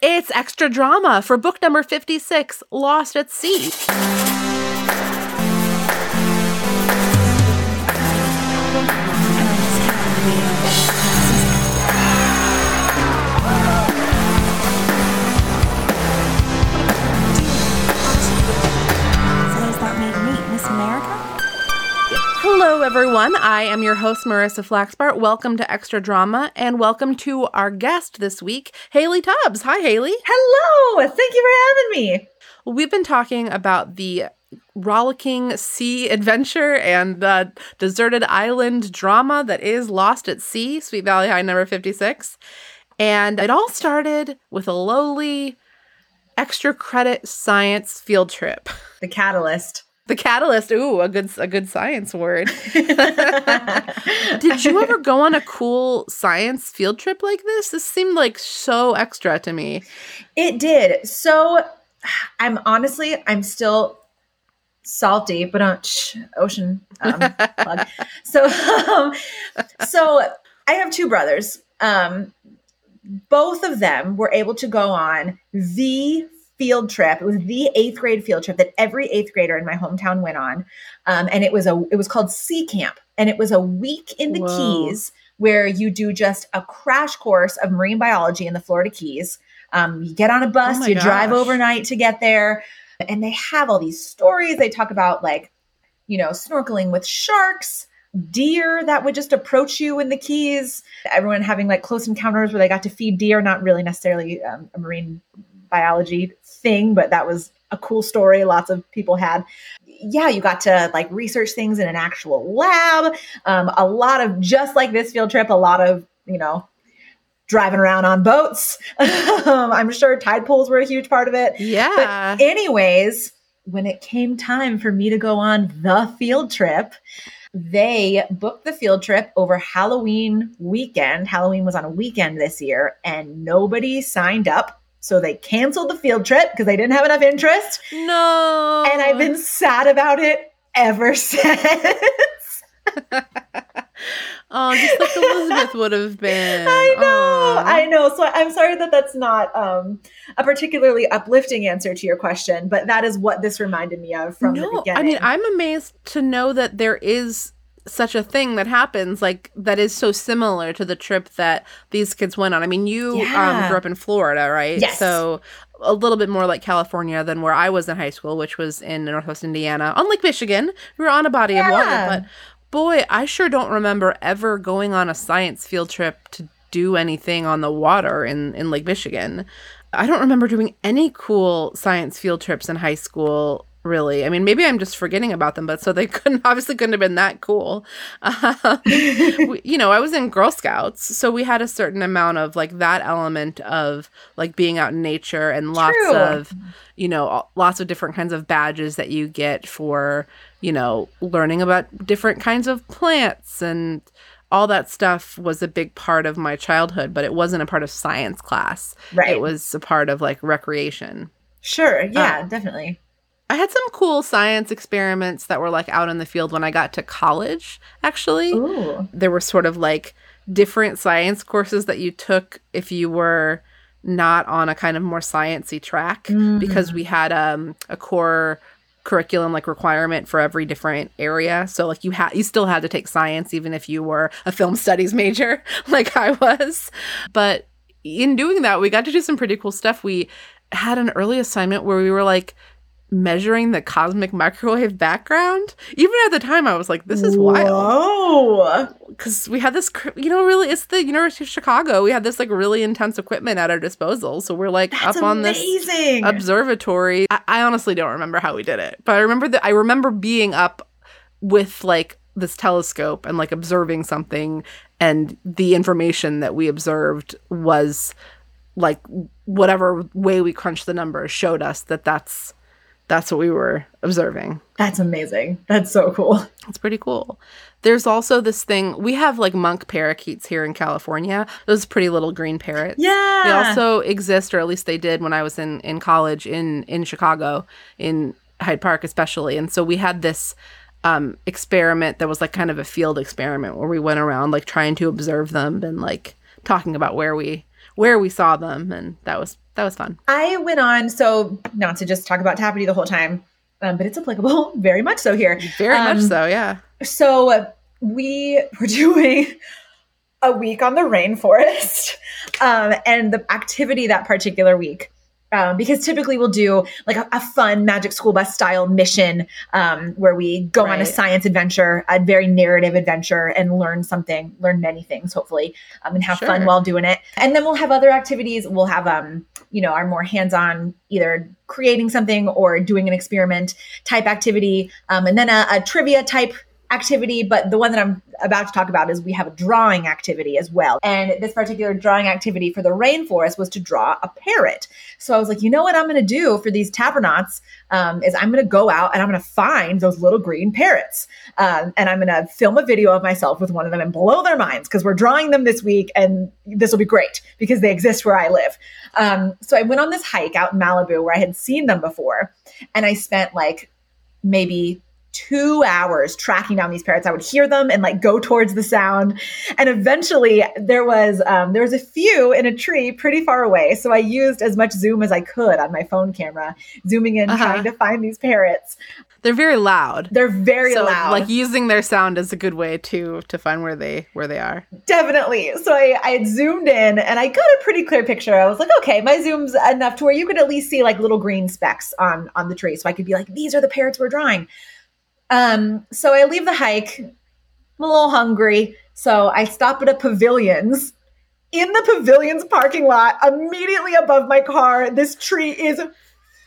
It's extra drama for book number 56 Lost at Sea. Hello, everyone. I am your host, Marissa Flaxbart. Welcome to Extra Drama and welcome to our guest this week, Haley Tubbs. Hi, Haley. Hello. Thank you for having me. We've been talking about the rollicking sea adventure and the deserted island drama that is Lost at Sea, Sweet Valley High number 56. And it all started with a lowly extra credit science field trip. The catalyst. The catalyst, ooh, a good a good science word. Did you ever go on a cool science field trip like this? This seemed like so extra to me. It did. So I'm honestly, I'm still salty, but on ocean um, plug. So, um, so I have two brothers. Um, both of them were able to go on the field trip. It was the eighth grade field trip that every eighth grader in my hometown went on, um, and it was a it was called Sea Camp, and it was a week in the Whoa. Keys where you do just a crash course of marine biology in the Florida Keys. Um, you get on a bus, Oh you drive overnight to get there, and they have all these stories. They talk about like, you know, snorkeling with sharks, deer that would just approach you in the Keys. Everyone having like close encounters where they got to feed deer. Not really necessarily um, a marine biology thing, but that was a cool story. Lots of people had. Yeah, you got to like research things in an actual lab. Um, a lot of just like this field trip, a lot of you know driving around on boats. um, I'm sure tide pools were a huge part of it. Yeah. But anyways, when it came time for me to go on the field trip, they booked the field trip over Halloween weekend. Halloween was on a weekend this year, and nobody signed up. So they canceled the field trip because they didn't have enough interest. no. And I've been sad about it ever since. Oh, just like Elizabeth would have been. I know, Aw. I know. So I'm sorry that that's not um, a particularly uplifting answer to your question, but that is what this reminded me of from the beginning. I mean, I'm amazed to know that there is such a thing that happens, like that is so similar to the trip that these kids went on. I mean, you um, grew up in Florida, right? Yes. So a little bit more like California than where I was in high school, which was in Northwest Indiana, on Lake Michigan. We were on a body of water, but boy, I sure don't remember ever going on a science field trip to do anything on the water in, in Lake Michigan. I don't remember doing any cool science field trips in high school, really. I mean, maybe I'm just forgetting about them, but so they couldn't obviously couldn't have been that cool. Um, we- you know, I was in Girl Scouts, so we had a certain amount of like that element of like being out in nature and lots True. of, you know, lots of different kinds of badges that you get for, you know, learning about different kinds of plants and all that stuff was a big part of my childhood, but it wasn't a part of science class. Right. It was a part of like recreation. Sure. Yeah, Uh, definitely. I had some cool science experiments that were like out in the field when I got to college, actually. Ooh. There were sort of like different science courses that you took if you were not on a kind of more sciency track because we had um, a core curriculum like requirement for every different area so like you had you still had to take science even if you were a film studies major like i was but in doing that we got to do some pretty cool stuff we had an early assignment where we were like measuring the cosmic microwave background even at the time i was like this is wild Whoa. because we had this, you know really it's the university of chicago we had this like really intense equipment at our disposal so we're like That's up on this amazing. observatory. I, I honestly don't remember how we did it, but I remember that I remember being up with like this telescope and like observing something, and the information that we observed was like whatever way we crunched the numbers showed us that that's that's what we were observing. That's amazing. That's so cool. It's pretty cool. There's also this thing we have like monk parakeets here in California. Those pretty little green parrots. Yeah. They also exist, or at least they did when I was in in college in in Chicago, in Hyde Park especially. And so we had this um, experiment that was like kind of a field experiment where we went around like trying to observe them and like talking about where we where we saw them, and that was that was fun. I went on, so not to just talk about Tappity the whole time, um, but it's applicable very much so here. Very much Um, so, yeah. So uh, we were doing a week on the rainforest, um, and the activity that particular week. Um, because typically we'll do like a, a fun magic school bus style mission um, where we go on a science adventure, a very narrative adventure, and learn something, learn many things, hopefully, um, and have fun while doing it. And then we'll have other activities. We'll have, um, you know, our more hands on either creating something or doing an experiment type activity, um, and then a, a trivia type activity. But the one that I'm about to talk about is we have a drawing activity as well. And this particular drawing activity for the rainforest was to draw a parrot. So I was like, you know what I'm going to do for these tabernauts um, is I'm going to go out and I'm going to find those little green parrots. Um, and I'm going to film a video of myself with one of them and blow their minds because we're drawing them this week and this will be great because they exist where I live. Um, so I went on this hike out in Malibu where I had seen them before and I spent like maybe two hours tracking down these parrots. I would hear them and like go towards the sound. And eventually there was um, there was a few in a tree pretty far away. So I used as much zoom as I could on my phone camera, zooming in, Uh-huh. trying to find these parrots. They're very loud. They're very so, loud. Like using their sound is a good way to to find where they where they are. Definitely. So I, I had zoomed in and I got a pretty clear picture. I was like, okay, my zoom's enough to where you could at least see like little green specks on on the tree. So I could be like, these are the parrots we're drawing. Um, so I leave the hike. I'm a little hungry. So I stop at a pavilion's. In the pavilion's parking lot, immediately above my car, this tree is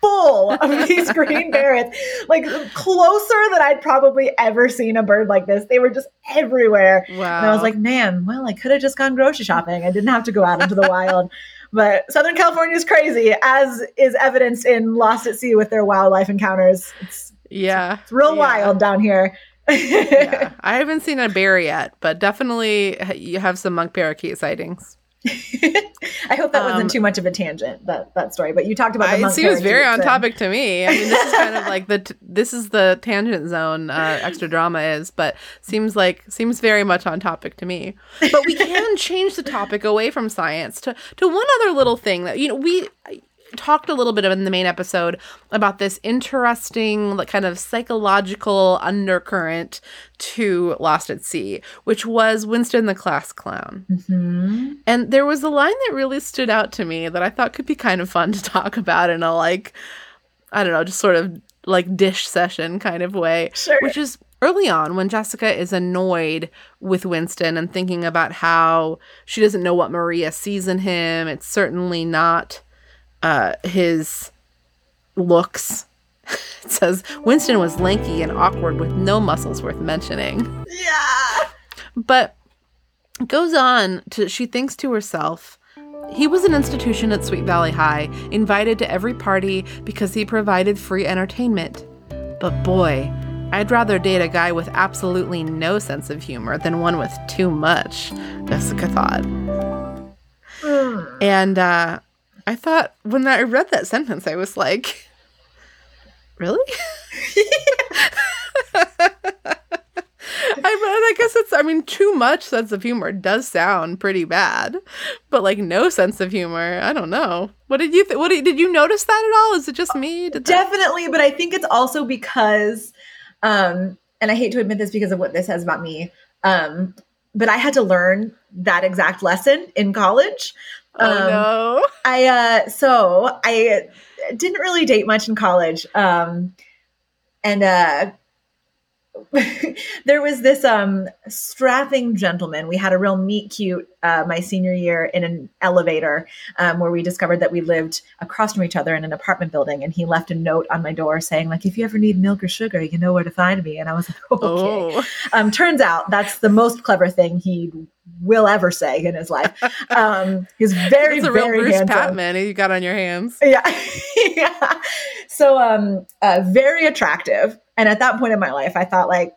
full of these green parrots, like closer than I'd probably ever seen a bird like this. They were just everywhere. Wow. And I was like, man, well, I could have just gone grocery shopping. I didn't have to go out into the wild. But Southern California is crazy, as is evidenced in Lost at Sea with their wildlife encounters. It's, yeah. it's real Yeah. wild down here. yeah. I haven't seen a bear yet, but definitely you have some monk parakeet sightings. I hope that wasn't Um, too much of a tangent that that story. But you talked about the I, it seems very on and- topic to me. I mean, this is kind of like the t- this is the tangent zone. Uh, extra drama is, but seems like seems very much on topic to me. But we can change the topic away from science to to one other little thing that you know we talked a little bit in the main episode about this interesting like kind of psychological undercurrent to Lost at Sea, which was Winston the class clown. Mhm. And there was a line that really stood out to me that I thought could be kind of fun to talk about in a like, I don't know, just sort of like dish session kind of way. Sure. Which is early on when Jessica is annoyed with Winston and thinking about how she doesn't know what Maria sees in him. It's certainly not uh, his looks. it says Winston was lanky and awkward with no muscles worth mentioning Yeah. but goes on to she thinks to herself he was an institution at Sweet Valley High, invited to every party because he provided free entertainment. But boy, I'd rather date a guy with absolutely no sense of humor than one with too much, Jessica thought. And uh, I thought when I read that sentence, I was like, really? I, but I guess it's, I mean, too much sense of humor does sound pretty bad, but like no sense of humor, I don't know. What did you, th- what did, did you notice that at all? Is it just me? Did that- Definitely, but I think it's also because, um, and I hate to admit this because of what this says about me, um, but I had to learn that exact lesson in college. Oh Um, no. I uh so I didn't really date much in college. Um and uh there was this um strapping gentleman. We had a real meet cute uh my senior year in an elevator um where we discovered that we lived across from each other in an apartment building and he left a note on my door saying like if you ever need milk or sugar, you know where to find me. And I was like, okay. Oh, Um, turns out that's the most clever thing he will ever say in his life. Um, he's very, it's a real very Bruce handsome. Patman you got on your hands. Yeah. yeah. So, um, uh, very attractive. And at that point in my life, I thought, like,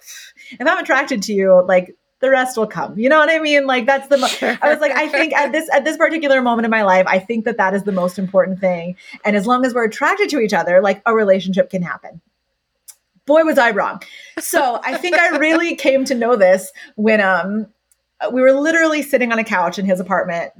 if I'm attracted to you, like, the rest will come. You know what I mean? Like, that's the. Mo- I was like, I think at this at this particular moment in my life, I think that that is the most important thing. And as long as we're attracted to each other, like, a relationship can happen. Boy, was I wrong. So I think I really came to know this when um we were literally sitting on a couch in his apartment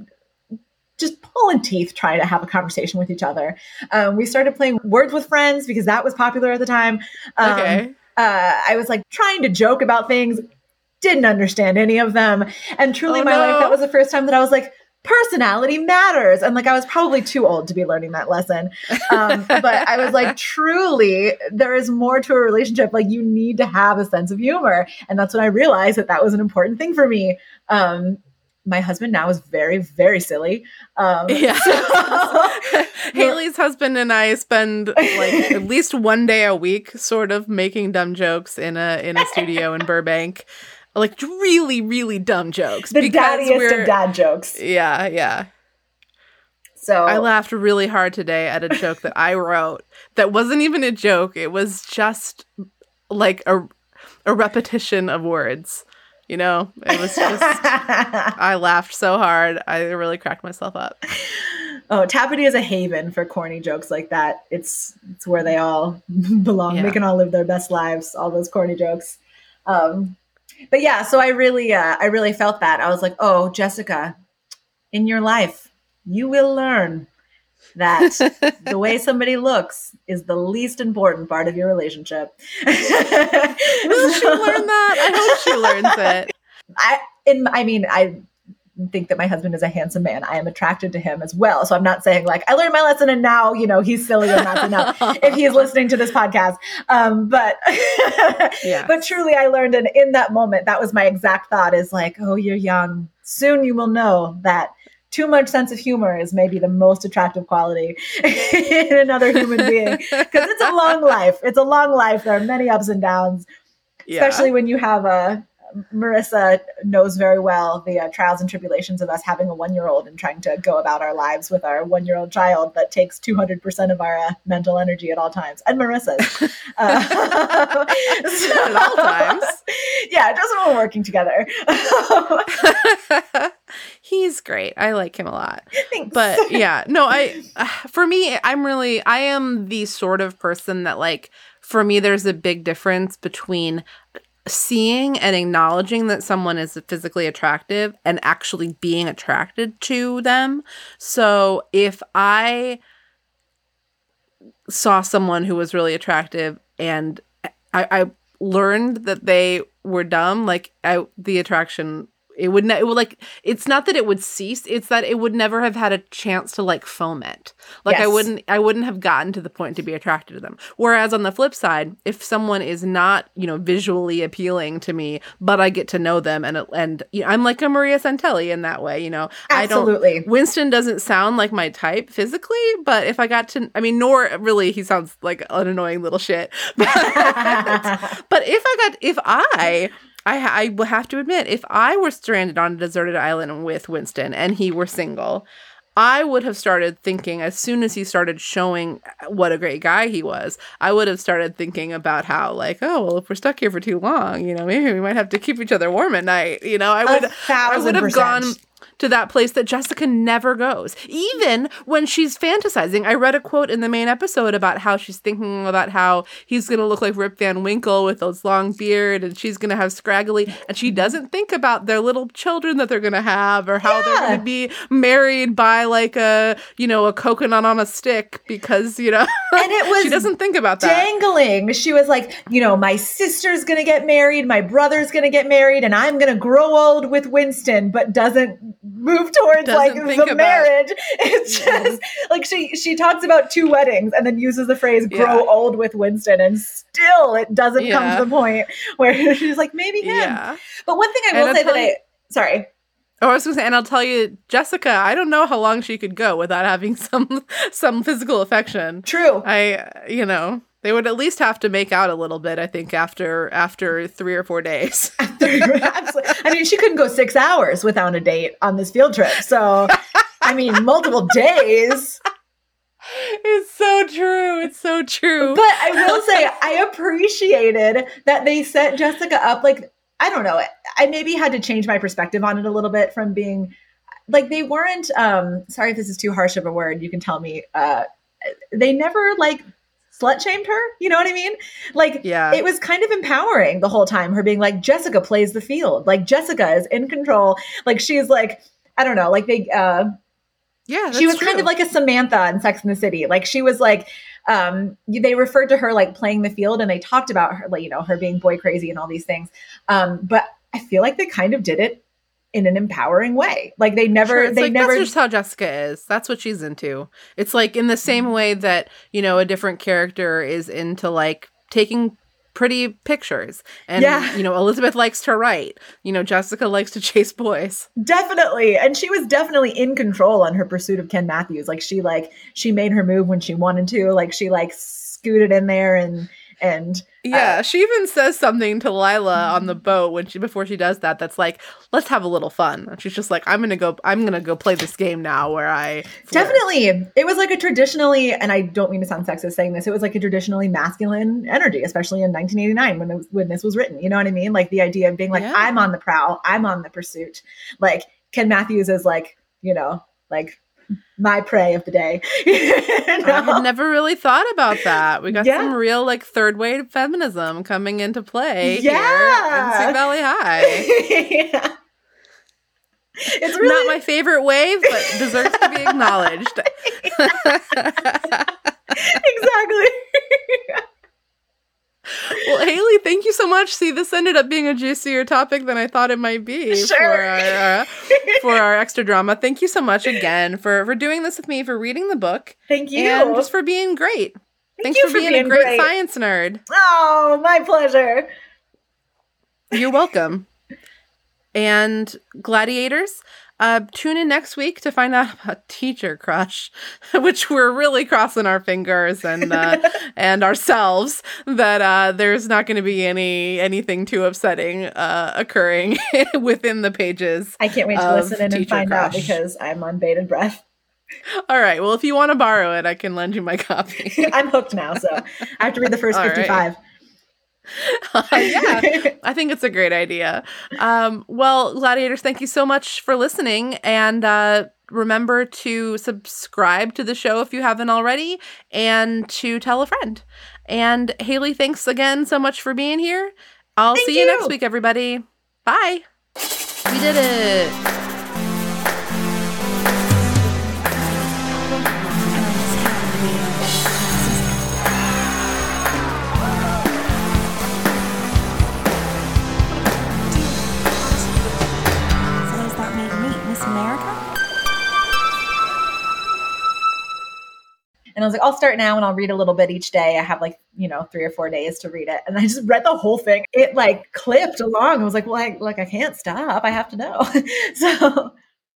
just pulling teeth trying to have a conversation with each other. Um, we started playing Words with Friends because that was popular at the time. Um, Okay. uh, I was like trying to joke about things, didn't understand any of them. And truly, Oh, my no. life, that was the first time that I was like, personality matters. And like, I was probably too old to be learning that lesson. Um, but I was like, truly, there is more to a relationship. Like, you need to have a sense of humor. And that's when I realized that that was an important thing for me. Um, my husband now is very, very silly. Um, Yeah. so- Haley's husband and I spend like at least one day a week sort of making dumb jokes in a in a studio in Burbank. Like really, really dumb jokes. the daddiest of dad jokes. Yeah, yeah. So I laughed really hard today at a joke that I wrote that wasn't even a joke. It was just like a a repetition of words. You know, it was just I laughed so hard. I really cracked myself up. Oh, Tappity is a haven for corny jokes like that. It's it's where they all belong. Yeah. They can all live their best lives. All those corny jokes. Um, but yeah, so I really, uh, I really felt that. I was like, oh, Jessica, in your life, you will learn that the way somebody looks is the least important part of your relationship. Will she learn that? I hope she learns it. I, in, I mean, I think that my husband is a handsome man. I am attracted to him as well. So I'm not saying like I learned my lesson and now you know he's silly and that's enough. if he's listening to this podcast, um, but Yeah. but truly, I learned, and in that moment, that was my exact thought: is like, oh, you're young. Soon you will know that. Too much sense of humor is maybe the most attractive quality in another human being because it's a long life. It's a long life. There are many ups and downs Yeah. especially when you have a Marissa knows very well the uh, trials and tribulations of us having a one-year-old and trying to go about our lives with our one-year-old child that takes 200% of our uh, mental energy at all times and Marissa's uh, so- At all times. yeah just when we're working together He's great. I like him a lot. Thanks. But yeah, no, I uh, for me I'm really I am the sort of person that like for me there's a big difference between seeing and acknowledging that someone is physically attractive and actually being attracted to them. So if I saw someone who was really attractive and I, I learned that they were dumb, like I the attraction it would ne- it would like it's not that it would cease it's that it would never have had a chance to like foment. Like i wouldn't i wouldn't have gotten to the point to be attracted to them. Whereas on the flip side if someone is not you know visually appealing to me but i get to know them and and you know, i'm like a maria santelli in that way you know? Absolutely. i don't winston doesn't sound like my type physically but if i got to i mean nor really he sounds like an annoying little shit. But, but if I got, if I, I, I will have to admit, if I were stranded on a deserted island with Winston and he were single, I would have started thinking as soon as he started showing what a great guy he was. I would have started thinking about how, like, oh, well, if we're stuck here for too long, you know, maybe we might have to keep each other warm at night. You know, I would, I would have percent. gone to that place that Jessica never goes. Even when she's fantasizing. I read a quote in the main episode about how she's thinking about how he's going to look like Rip Van Winkle with those long beard and she's going to have scraggly and she doesn't think about their little children that they're going to have or how they're going to be married by like a, you know, a coconut on a stick because, you know, and it was she doesn't think about that. dangling. She was like, you know, my sister's gonna get married, my brother's gonna get married, and I'm gonna grow old with Winston, but doesn't move towards Doesn't like the marriage. It's just like she she talks about two weddings and then uses the phrase "grow Yeah. old with Winston," and still it doesn't come to the point where she's like, maybe him. Yeah. But one thing I will I'll say that you- I sorry. Oh, I was gonna say, and I'll tell you, Jessica, I don't know how long she could go without having some some physical affection. True. I, you know, they would at least have to make out a little bit. I think after after three or four days. I mean, she couldn't go six hours without a date on this field trip. So, I mean, multiple days. it's so true. It's so true. But I will say, I appreciated that they set Jessica up. Like, I don't know. I maybe had to change my perspective on it a little bit from being like they weren't. um Sorry if this is too harsh of a word. You can tell me. uh They never like slut shamed her. You know what I mean? Like, yeah. it was kind of empowering the whole time her being like jessica plays the field like jessica is in control like she's like i don't know like they uh Yeah, she was that's kind of like a Samantha in Sex in the City. Like she was like, um, they referred to her like playing the field, and they talked about her, like you know, her being boy crazy and all these things. Um, but I feel like they kind of did it in an empowering way. Like they never, Sure, it's they like, never. That's just how Jessica is. That's what she's into. It's like in the same way that you know a different character is into like taking pretty pictures, and Yeah. you know Elizabeth likes to write. You know Jessica likes to chase boys. Definitely. And she was definitely in control on her pursuit of Ken Matthews. Like she like she made her move when she wanted to. Like she like scooted in there and and uh, Yeah, she even says something to Lila on the boat when she before she does that. That's like, let's have a little fun. And she's just like, I'm gonna go. I'm gonna go play this game now where I flirt." definitely it was like a traditionally and I don't mean to sound sexist saying this, it was like a traditionally masculine energy, especially in 1989 when was, when this was written. You know what I mean? Like the idea of being like, Yeah. I'm on the prowl, I'm on the pursuit. Like Ken Matthews is like, you know, like my prey of the day. You I know? had never really thought about that. We got Yeah. some real like third wave feminism coming into play Yeah. here in Sweet Valley High. yeah. It's really Not my favorite wave, but deserves to be acknowledged. exactly. well, Haley, thank you so much. See, this ended up being a juicier topic than I thought it might be Sure. for our uh, for our extra drama. Thank you so much again for for doing this with me, for reading the book, Thank you. and just for being great. Thanks you for, for being, being a great, great. science nerd. oh, my pleasure. You're welcome. and gladiators, uh, tune in next week to find out about teacher crush, which we're really crossing our fingers and uh, and ourselves that uh, there's not going to be any anything too upsetting uh, occurring within the pages. I can't wait to listen in and find out because I'm on bated breath. All right. Well, if you want to borrow it, I can lend you my copy. I'm hooked now, so I have to read the first All right. 55. yeah. I think it's a great idea. Um, well, gladiators, thank you so much for listening, and uh, remember to subscribe to the show if you haven't already, and to tell a friend. And Haley, thanks again so much for being here. I'll Thank see you. you. next week, everybody. Bye. We did it. And I was like, I'll start now and I'll read a little bit each day. I have like, you know, three or four days to read it. And I just read the whole thing. It like clipped along. I was like, well, I like I can't stop. I have to know. so